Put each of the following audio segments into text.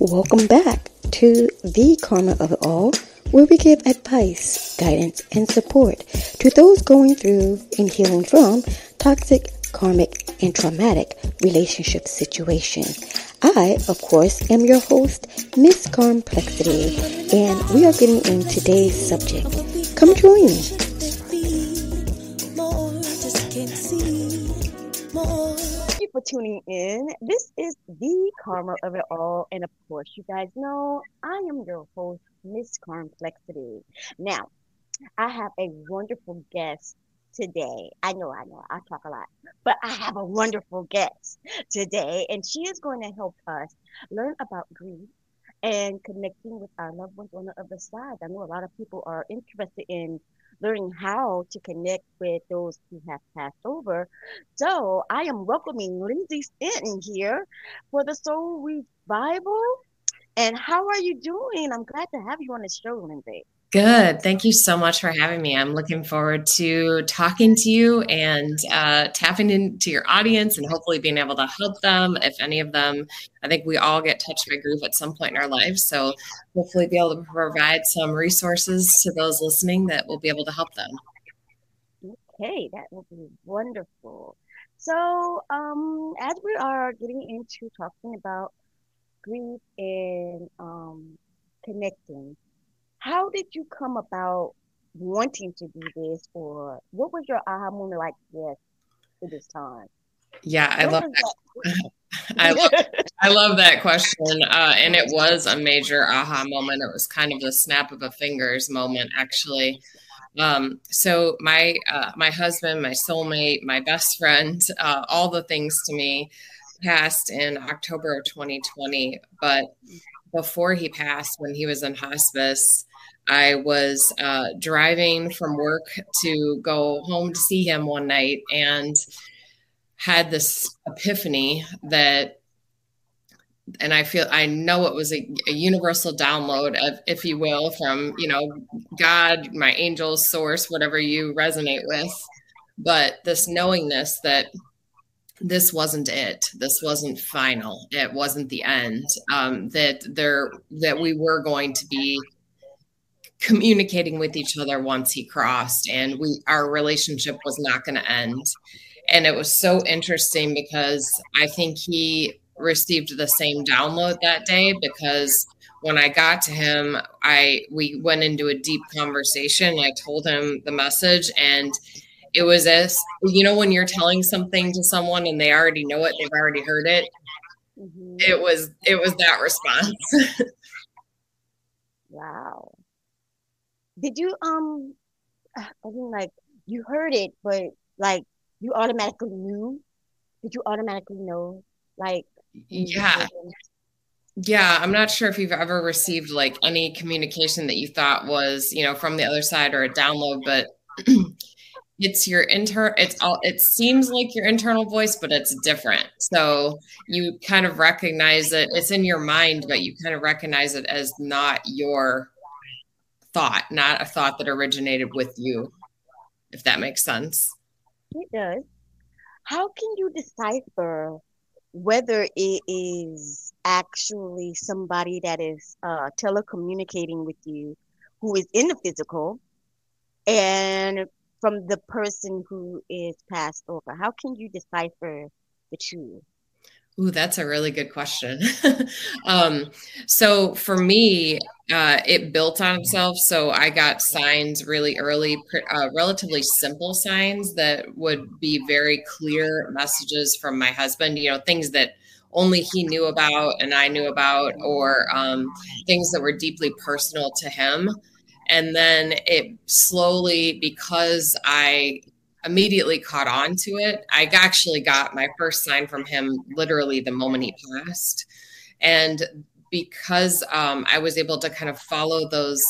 Welcome back to the Karma of It All, where we give advice, guidance, and support to those going through and healing from toxic, karmic, and traumatic relationship situations. I, of course, am your host, Miss Complexity, and we are getting in today's subject. Come join me. For tuning in. This is the karma of it all. And of course, you guys know I am your host, Miss Complexity. Now, I have a wonderful guest today. I know, I know, I talk a lot, but I have a wonderful guest today, and she is going to help us learn about grief and connecting with our loved ones on the other side. I know a lot of people are interested in learning how to connect with those who have passed over. So I am welcoming Lindsay Stanton here for the Soul Revival. And how are you doing? I'm glad to have you on the show, Lindsay. Good. Thank you so much for having me. I'm looking forward to talking to you and uh, tapping into your audience and hopefully being able to help them. If any of them, I think we all get touched by grief at some point in our lives. So hopefully, be able to provide some resources to those listening that will be able to help them. Okay, that will be wonderful. So, um, as we are getting into talking about grief and um, connecting how did you come about wanting to do this, or what was your aha moment like? Yes, at this time. Yeah, I love that. that? I love, I love that question, uh, and it was a major aha moment. It was kind of the snap of a fingers moment, actually. Um, so my uh, my husband, my soulmate, my best friend, uh, all the things to me passed in October of 2020. But before he passed, when he was in hospice, I was uh, driving from work to go home to see him one night and had this epiphany that, and I feel I know it was a, a universal download of, if you will, from you know God, my angels, source, whatever you resonate with, but this knowingness that this wasn't it. This wasn't final. It wasn't the end. Um, that there that we were going to be communicating with each other once he crossed and we our relationship was not going to end. And it was so interesting because i think he received the same download that day because when i got to him i we went into a deep conversation. I told him the message and it was as you know when you're telling something to someone and they already know it they've already heard it mm-hmm. it was it was that response. Wow did you um I mean like you heard it, but like you automatically knew? Did you automatically know? Like yeah. Yeah, I'm not sure if you've ever received like any communication that you thought was, you know, from the other side or a download, but it's your inter it's all it seems like your internal voice but it's different so you kind of recognize it it's in your mind but you kind of recognize it as not your thought, not a thought that originated with you, if that makes sense. It does. How can you decipher whether it is actually somebody that is uh, telecommunicating with you who is in the physical and from the person who is passed over? How can you decipher the two? Ooh, that's a really good question. um, so for me, uh, it built on itself. So I got signs really early, uh, relatively simple signs that would be very clear messages from my husband. You know, things that only he knew about and I knew about, or um, things that were deeply personal to him. And then it slowly, because I immediately caught on to it. I actually got my first sign from him literally the moment he passed. And because um, I was able to kind of follow those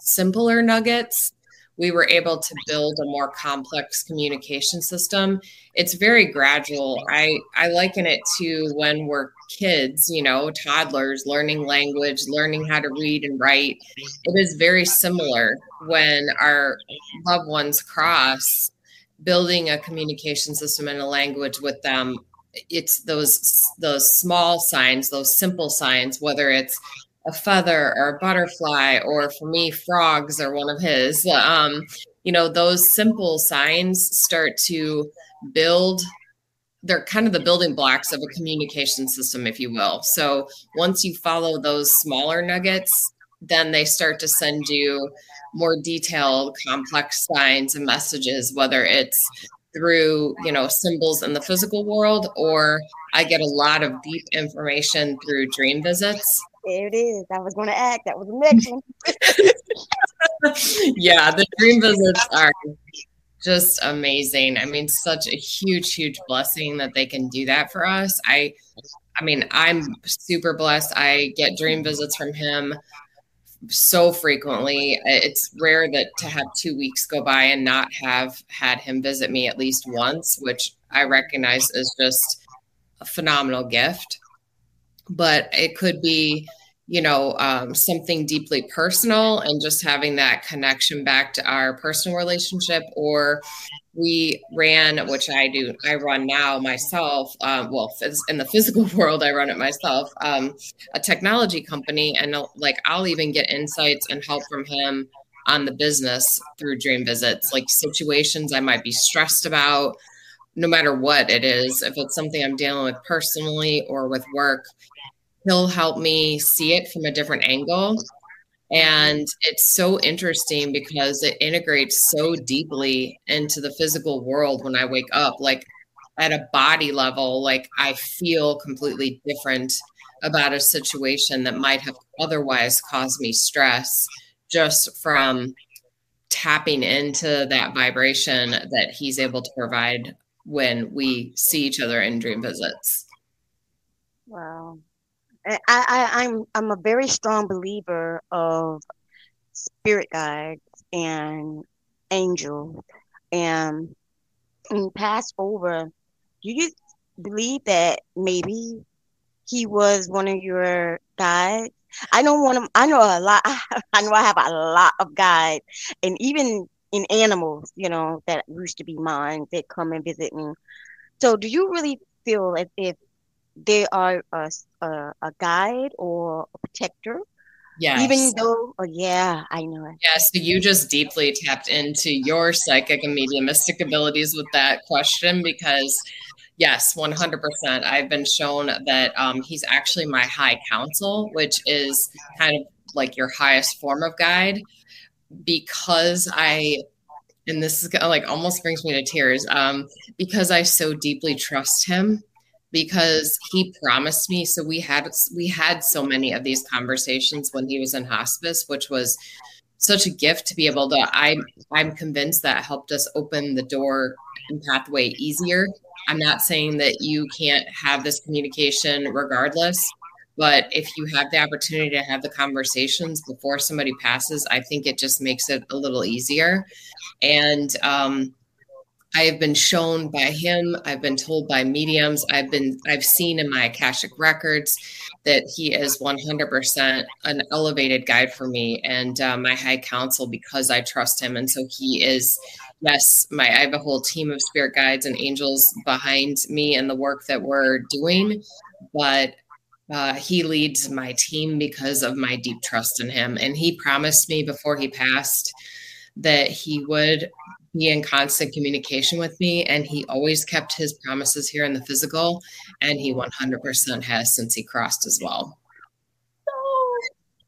simpler nuggets, we were able to build a more complex communication system. It's very gradual. I, I liken it to when we're kids, you know, toddlers learning language, learning how to read and write. It is very similar when our loved ones cross building a communication system and a language with them it's those those small signs, those simple signs, whether it's a feather or a butterfly, or for me, frogs are one of his. Um, you know, those simple signs start to build they're kind of the building blocks of a communication system, if you will. So once you follow those smaller nuggets, then they start to send you more detailed, complex signs and messages, whether it's through you know symbols in the physical world or i get a lot of deep information through dream visits there it is i was going to act that was a mention yeah the dream visits are just amazing. I mean, such a huge, huge blessing that they can do that for us. I, I mean, I'm super blessed. I get dream visits from him so frequently. It's rare that to have two weeks go by and not have had him visit me at least once, which I recognize is just a phenomenal gift. But it could be you know um, something deeply personal and just having that connection back to our personal relationship or we ran which i do i run now myself um, well in the physical world i run it myself um, a technology company and uh, like i'll even get insights and help from him on the business through dream visits like situations i might be stressed about no matter what it is if it's something i'm dealing with personally or with work he'll help me see it from a different angle. And it's so interesting because it integrates so deeply into the physical world when I wake up. Like at a body level, like I feel completely different about a situation that might have otherwise caused me stress just from tapping into that vibration that he's able to provide when we see each other in dream visits. Wow. I, I, I'm I'm a very strong believer of spirit guides and angels. And in Passover, do you believe that maybe he was one of your guides? I know one of I know a lot. I know I have a lot of guides, and even in animals, you know, that used to be mine that come and visit me. So, do you really feel as if they are a, a, a guide or a protector. Yeah. Even though, oh, yeah, I know it. Yeah. So you just deeply tapped into your psychic and mediumistic abilities with that question because, yes, 100%. I've been shown that um, he's actually my high council, which is kind of like your highest form of guide because I and this is like almost brings me to tears um, because I so deeply trust him because he promised me so we had we had so many of these conversations when he was in hospice which was such a gift to be able to i i'm convinced that helped us open the door and pathway easier. I'm not saying that you can't have this communication regardless but if you have the opportunity to have the conversations before somebody passes i think it just makes it a little easier. And um I have been shown by him, I've been told by mediums, I've been I've seen in my Akashic records that he is 100% an elevated guide for me and uh, my high council because I trust him and so he is yes, my I have a whole team of spirit guides and angels behind me and the work that we're doing, but uh, he leads my team because of my deep trust in him. And he promised me before he passed that he would be in constant communication with me and he always kept his promises here in the physical and he 100% has since he crossed as well. So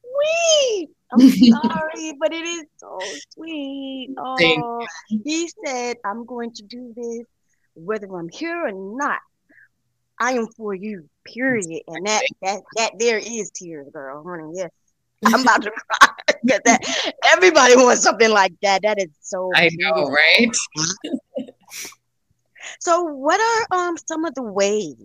sweet. I'm sorry but it is so sweet. Oh he said i'm going to do this whether i'm here or not. I am for you period. And that that that there is tears girl honey yes I'm about to cry because that everybody wants something like that. That is so. I know, right? so, what are um some of the ways,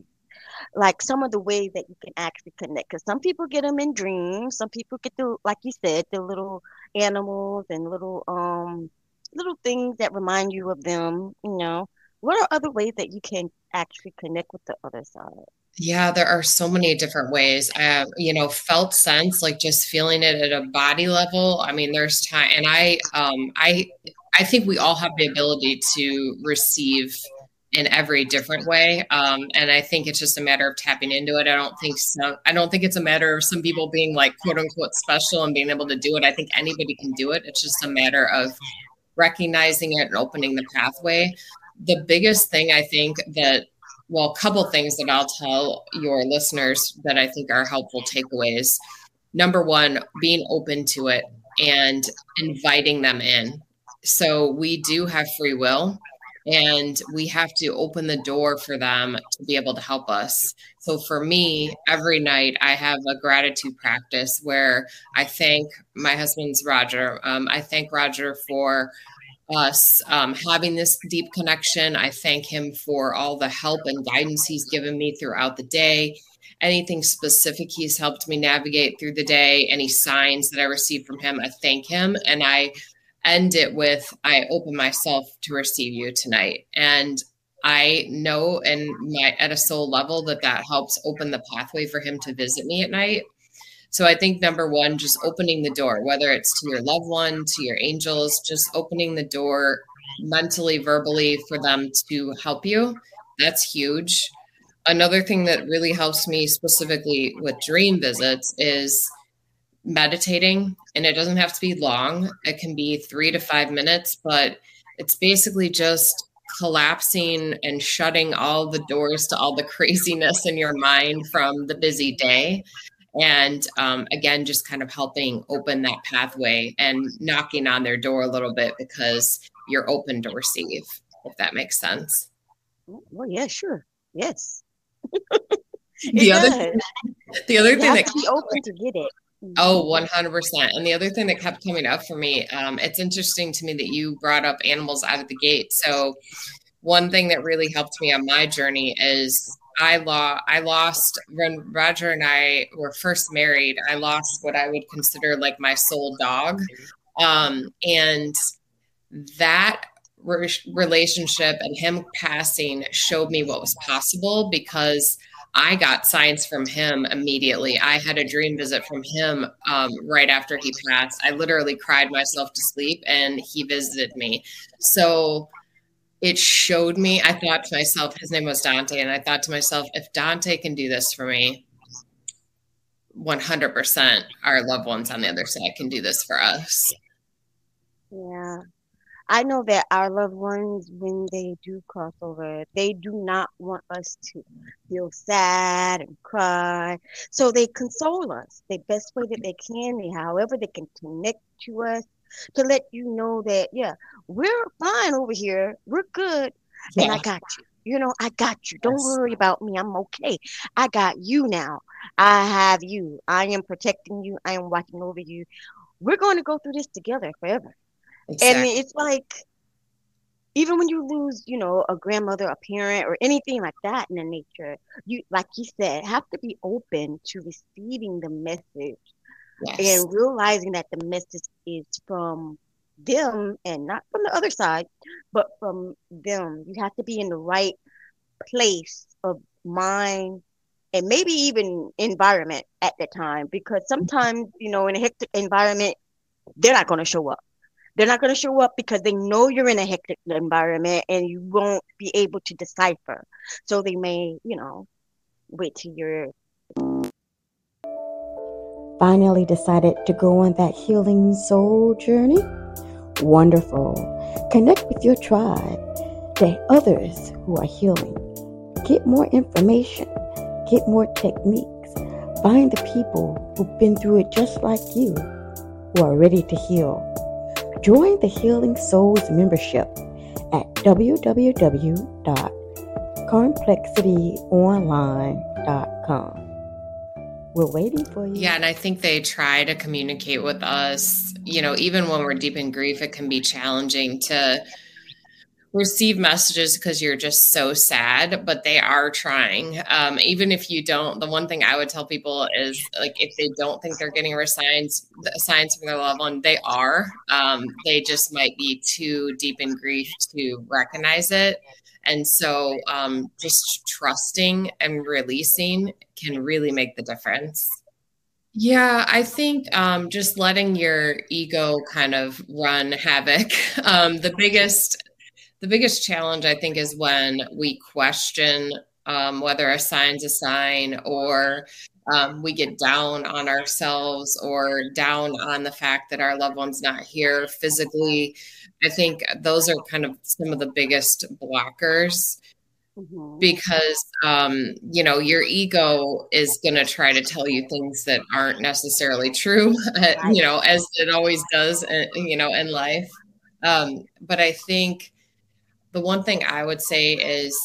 like some of the ways that you can actually connect? Because some people get them in dreams. Some people get the, like you said, the little animals and little um little things that remind you of them. You know, what are other ways that you can actually connect with the other side? Yeah, there are so many different ways. Uh, you know, felt sense, like just feeling it at a body level. I mean, there's time, and I, um, I, I think we all have the ability to receive in every different way. Um, and I think it's just a matter of tapping into it. I don't think so. I don't think it's a matter of some people being like quote unquote special and being able to do it. I think anybody can do it. It's just a matter of recognizing it and opening the pathway. The biggest thing I think that well, a couple things that I'll tell your listeners that I think are helpful takeaways. Number one, being open to it and inviting them in. So we do have free will and we have to open the door for them to be able to help us. So for me, every night I have a gratitude practice where I thank my husband's Roger. Um, I thank Roger for us um, having this deep connection. I thank him for all the help and guidance he's given me throughout the day. Anything specific he's helped me navigate through the day, any signs that I received from him, I thank him. And I end it with, I open myself to receive you tonight. And I know and my at a soul level that that helps open the pathway for him to visit me at night. So I think number one, just opening the door, whether it's to your loved one, to your angels, just opening the door mentally, verbally for them to help you. That's huge. Another thing that really helps me specifically with dream visits is meditating. And it doesn't have to be long, it can be three to five minutes, but it's basically just collapsing and shutting all the doors to all the craziness in your mind from the busy day and um, again just kind of helping open that pathway and knocking on their door a little bit because you're open to receive if that makes sense. Well yeah sure. Yes. The other the other you thing that be open to get it. Oh, 100%. And the other thing that kept coming up for me, um, it's interesting to me that you brought up animals out of the gate. So, one thing that really helped me on my journey is I lost I lost when Roger and I were first married, I lost what I would consider like my soul dog. Um, and that re- relationship and him passing showed me what was possible because I got signs from him immediately. I had a dream visit from him um, right after he passed. I literally cried myself to sleep and he visited me. So it showed me, I thought to myself, his name was Dante, and I thought to myself, if Dante can do this for me, 100% our loved ones on the other side can do this for us. Yeah. I know that our loved ones, when they do cross over, they do not want us to feel sad and cry. So they console us the best way that they can, however they can connect to us to let you know that, yeah, we're fine over here. We're good. Yeah. And I got you. You know, I got you. Don't yes. worry about me. I'm okay. I got you now. I have you. I am protecting you. I am watching over you. We're going to go through this together forever. Exactly. And it's like, even when you lose, you know, a grandmother, a parent, or anything like that in the nature, you, like you said, have to be open to receiving the message yes. and realizing that the message is from them and not from the other side, but from them. You have to be in the right place of mind and maybe even environment at the time because sometimes, you know, in a hectic environment, they're not going to show up. They're not going to show up because they know you're in a hectic environment and you won't be able to decipher. So they may, you know, wait till you're finally decided to go on that healing soul journey? Wonderful. Connect with your tribe, the others who are healing. Get more information, get more techniques. Find the people who've been through it just like you, who are ready to heal. Join the Healing Souls membership at www.complexityonline.com. We're waiting for you. Yeah, and I think they try to communicate with us. You know, even when we're deep in grief, it can be challenging to receive messages because you're just so sad, but they are trying. Um, even if you don't, the one thing I would tell people is like if they don't think they're getting signs signs from their loved one, they are. Um, they just might be too deep in grief to recognize it. And so um, just trusting and releasing can really make the difference. Yeah, I think um, just letting your ego kind of run havoc. Um, the biggest the biggest challenge I think is when we question um, whether a sign's a sign or um, we get down on ourselves or down on the fact that our loved one's not here physically. I think those are kind of some of the biggest blockers mm-hmm. because, um, you know, your ego is going to try to tell you things that aren't necessarily true, you know, as it always does, uh, you know, in life. Um, but I think the one thing I would say is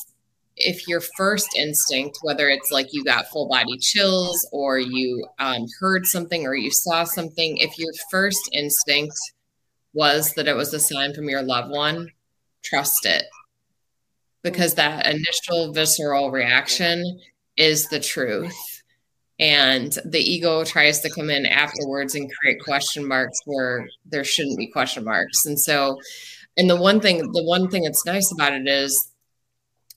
if your first instinct, whether it's like you got full body chills or you um, heard something or you saw something, if your first instinct was that it was a sign from your loved one, trust it. Because that initial visceral reaction is the truth. And the ego tries to come in afterwards and create question marks where there shouldn't be question marks. And so, and the one thing, the one thing that's nice about it is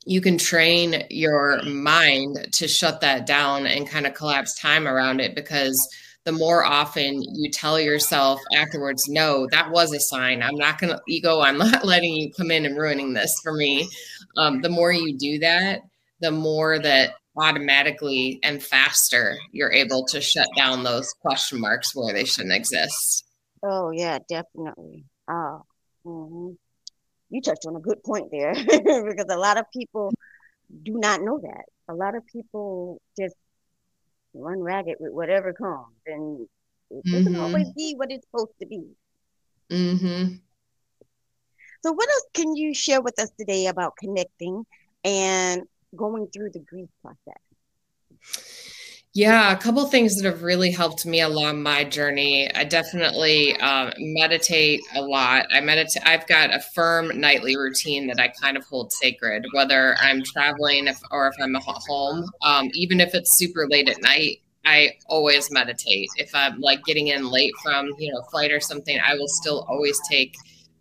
you can train your mind to shut that down and kind of collapse time around it because the more often you tell yourself afterwards, no, that was a sign. I'm not going to ego. I'm not letting you come in and ruining this for me. Um, the more you do that, the more that automatically and faster you're able to shut down those question marks where they shouldn't exist. Oh yeah, definitely. Oh, mm-hmm you touched on a good point there because a lot of people do not know that. A lot of people just run ragged with whatever comes, and it doesn't mm-hmm. always be what it's supposed to be. Mm-hmm. So, what else can you share with us today about connecting and going through the grief process? Yeah, a couple things that have really helped me along my journey. I definitely uh, meditate a lot. I meditate. I've got a firm nightly routine that I kind of hold sacred, whether I'm traveling if, or if I'm at home. Um, even if it's super late at night, I always meditate. If I'm like getting in late from you know flight or something, I will still always take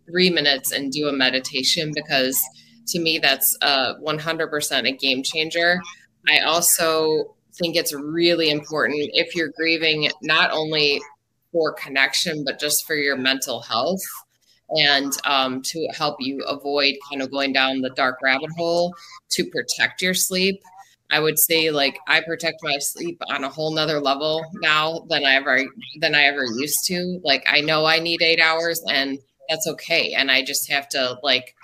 three minutes and do a meditation because to me that's uh, 100% a game changer. I also think it's really important if you're grieving not only for connection but just for your mental health and um, to help you avoid kind of going down the dark rabbit hole to protect your sleep. I would say like i protect my sleep on a whole nother level now than i ever than i ever used to. Like i know i need eight hours and that's okay. And i just have to like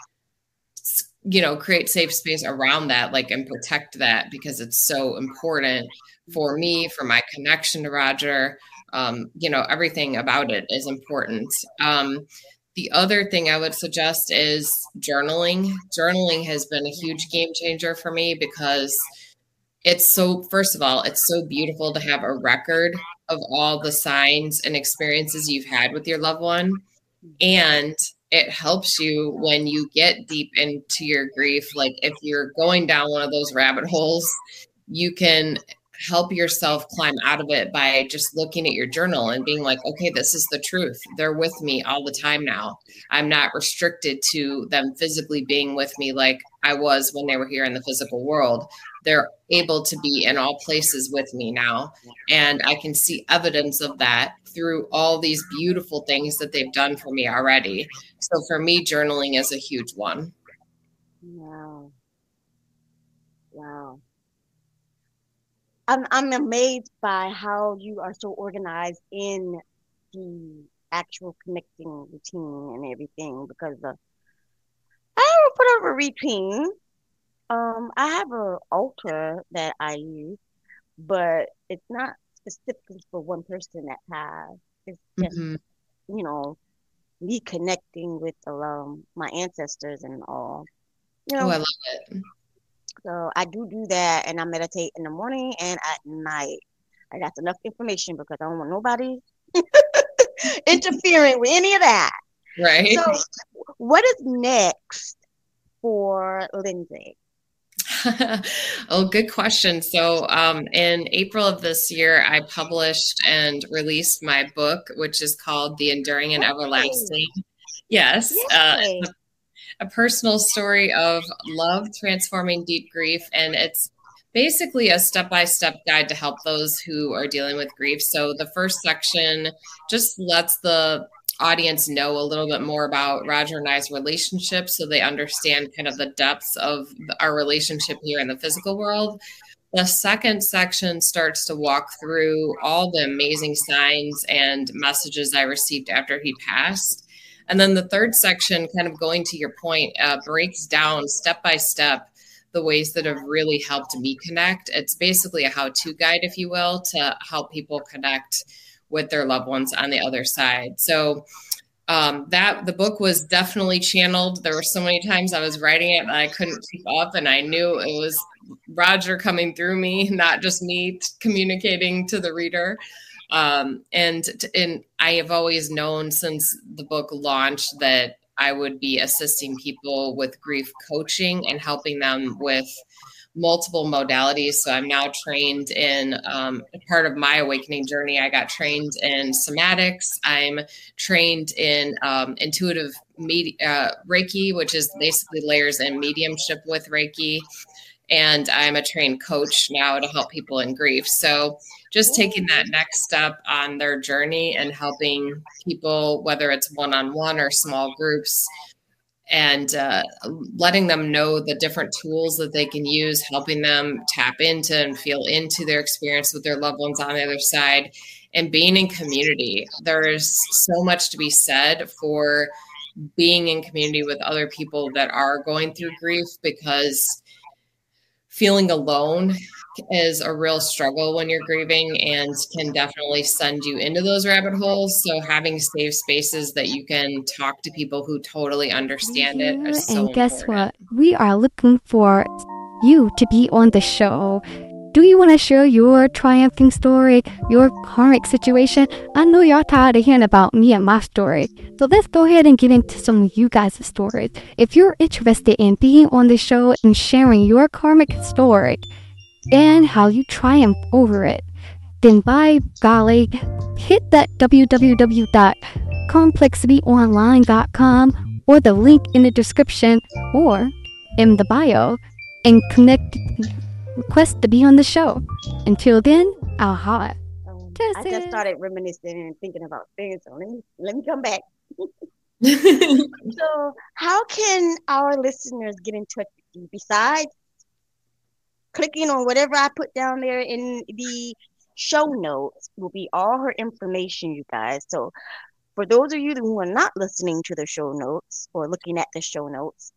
you know create safe space around that like and protect that because it's so important for me for my connection to roger. Um, you know everything about it is important. Um, the other thing i would suggest is journaling. Journaling has been a huge game changer for me because it's so first of all it's so beautiful to have a record of all the signs and experiences you've had with your loved one. And it helps you when you get deep into your grief. Like if you're going down one of those rabbit holes, you can help yourself climb out of it by just looking at your journal and being like, okay, this is the truth. They're with me all the time now. I'm not restricted to them physically being with me like I was when they were here in the physical world. They're able to be in all places with me now. And I can see evidence of that through all these beautiful things that they've done for me already. So for me, journaling is a huge one. Wow. Wow. I'm I'm amazed by how you are so organized in the actual connecting routine and everything because I don't put up a routine. Um, I have a altar that I use, but it's not specifically for one person that has. It's just mm-hmm. you know me connecting with um my ancestors and all. You know, oh, I love it. So I do do that, and I meditate in the morning and at night. I got enough information because I don't want nobody interfering with any of that. Right. So, what is next for Lindsay? oh, good question. So, um, in April of this year, I published and released my book, which is called The Enduring and Everlasting. Yes. Uh, a personal story of love transforming deep grief. And it's basically a step by step guide to help those who are dealing with grief. So, the first section just lets the audience know a little bit more about Roger and I's relationship so they understand kind of the depths of our relationship here in the physical world. The second section starts to walk through all the amazing signs and messages I received after he passed. And then the third section, kind of going to your point, uh, breaks down step by step the ways that have really helped me connect. It's basically a how to guide, if you will, to help people connect with their loved ones on the other side. So, um, that the book was definitely channeled. There were so many times I was writing it and I couldn't keep up, and I knew it was Roger coming through me, not just me communicating to the reader. Um, and and I have always known since the book launched that I would be assisting people with grief coaching and helping them with multiple modalities. So I'm now trained in um, part of my awakening journey. I got trained in somatics. I'm trained in um, intuitive med- uh, Reiki, which is basically layers in mediumship with Reiki. And I'm a trained coach now to help people in grief. So just taking that next step on their journey and helping people, whether it's one on one or small groups, and uh, letting them know the different tools that they can use, helping them tap into and feel into their experience with their loved ones on the other side, and being in community. There is so much to be said for being in community with other people that are going through grief because feeling alone is a real struggle when you're grieving and can definitely send you into those rabbit holes. So having safe spaces that you can talk to people who totally understand it is so And guess important. what? We are looking for you to be on the show. Do you want to share your triumphing story, your karmic situation? I know y'all tired of hearing about me and my story. So let's go ahead and get into some of you guys' stories. If you're interested in being on the show and sharing your karmic story and how you triumph over it, then by golly, hit that www.complexityonline.com or the link in the description or in the bio and connect request to be on the show. Until then, I'll holla. Um, Just I just started reminiscing and thinking about things. So let me let me come back. So, how can our listeners get in touch with you besides clicking on whatever I put down there in the show notes? Will be all her information, you guys. So, for those of you who are not listening to the show notes or looking at the show notes,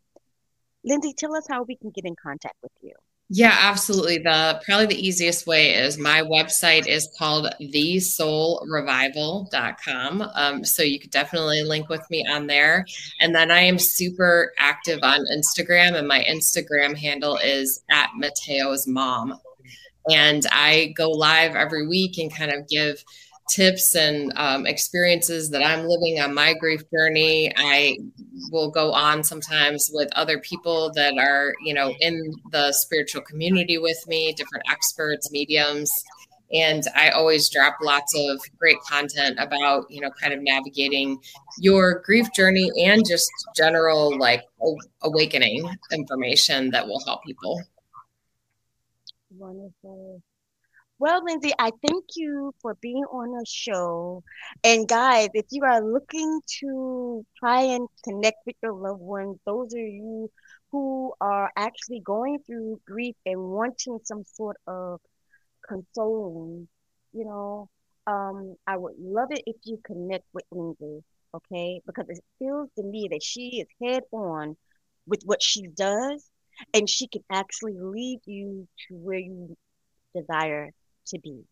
Lindsay, tell us how we can get in contact with you. Yeah, absolutely. The probably the easiest way is my website is called thesoulrevival.com. Um, so you could definitely link with me on there. And then I am super active on Instagram, and my Instagram handle is at Mateo's mom. And I go live every week and kind of give tips and um, experiences that I'm living on my grief journey. I will go on sometimes with other people that are, you know, in the spiritual community with me, different experts, mediums. And I always drop lots of great content about, you know, kind of navigating your grief journey and just general like awakening information that will help people. Wonderful. Well, Lindsay, I thank you for being on the show. And guys, if you are looking to try and connect with your loved ones, those of you who are actually going through grief and wanting some sort of consoling, you know, um, I would love it if you connect with Lindsay, okay? Because it feels to me that she is head on with what she does, and she can actually lead you to where you desire to be.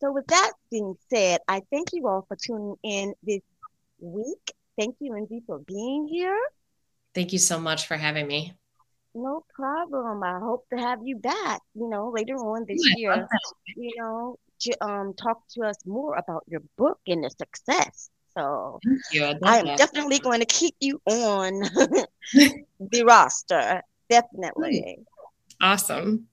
So, with that being said, I thank you all for tuning in this week. Thank you, Lindsay, for being here. Thank you so much for having me. No problem. I hope to have you back, you know, later on this Yeah, year, you know, to um talk to us more about your book and the success. So. I I am that. definitely going to keep you on the roster. Definitely. Awesome.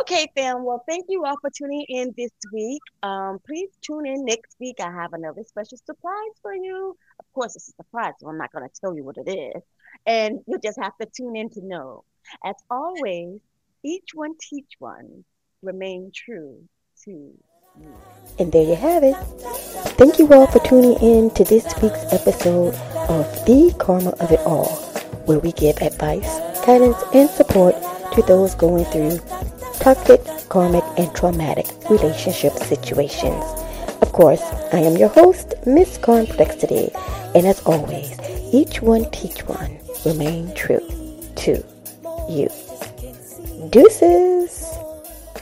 Okay, fam. Well, thank you all for tuning in this week. Um, please tune in next week. I have another special surprise for you. Of course, it's a surprise, so I'm not going to tell you what it is. And you'll just have to tune in to know. As always, each one teach one. Remain true to And there you have it. Thank you all for tuning in to this week's episode of The Karma of It All, where we give advice, guidance, and support to those going through toxic, karmic, and traumatic relationship situations. Of course, I am your host, Miss Complexity, and as always, each one teach one. Remain true to you. Deuces!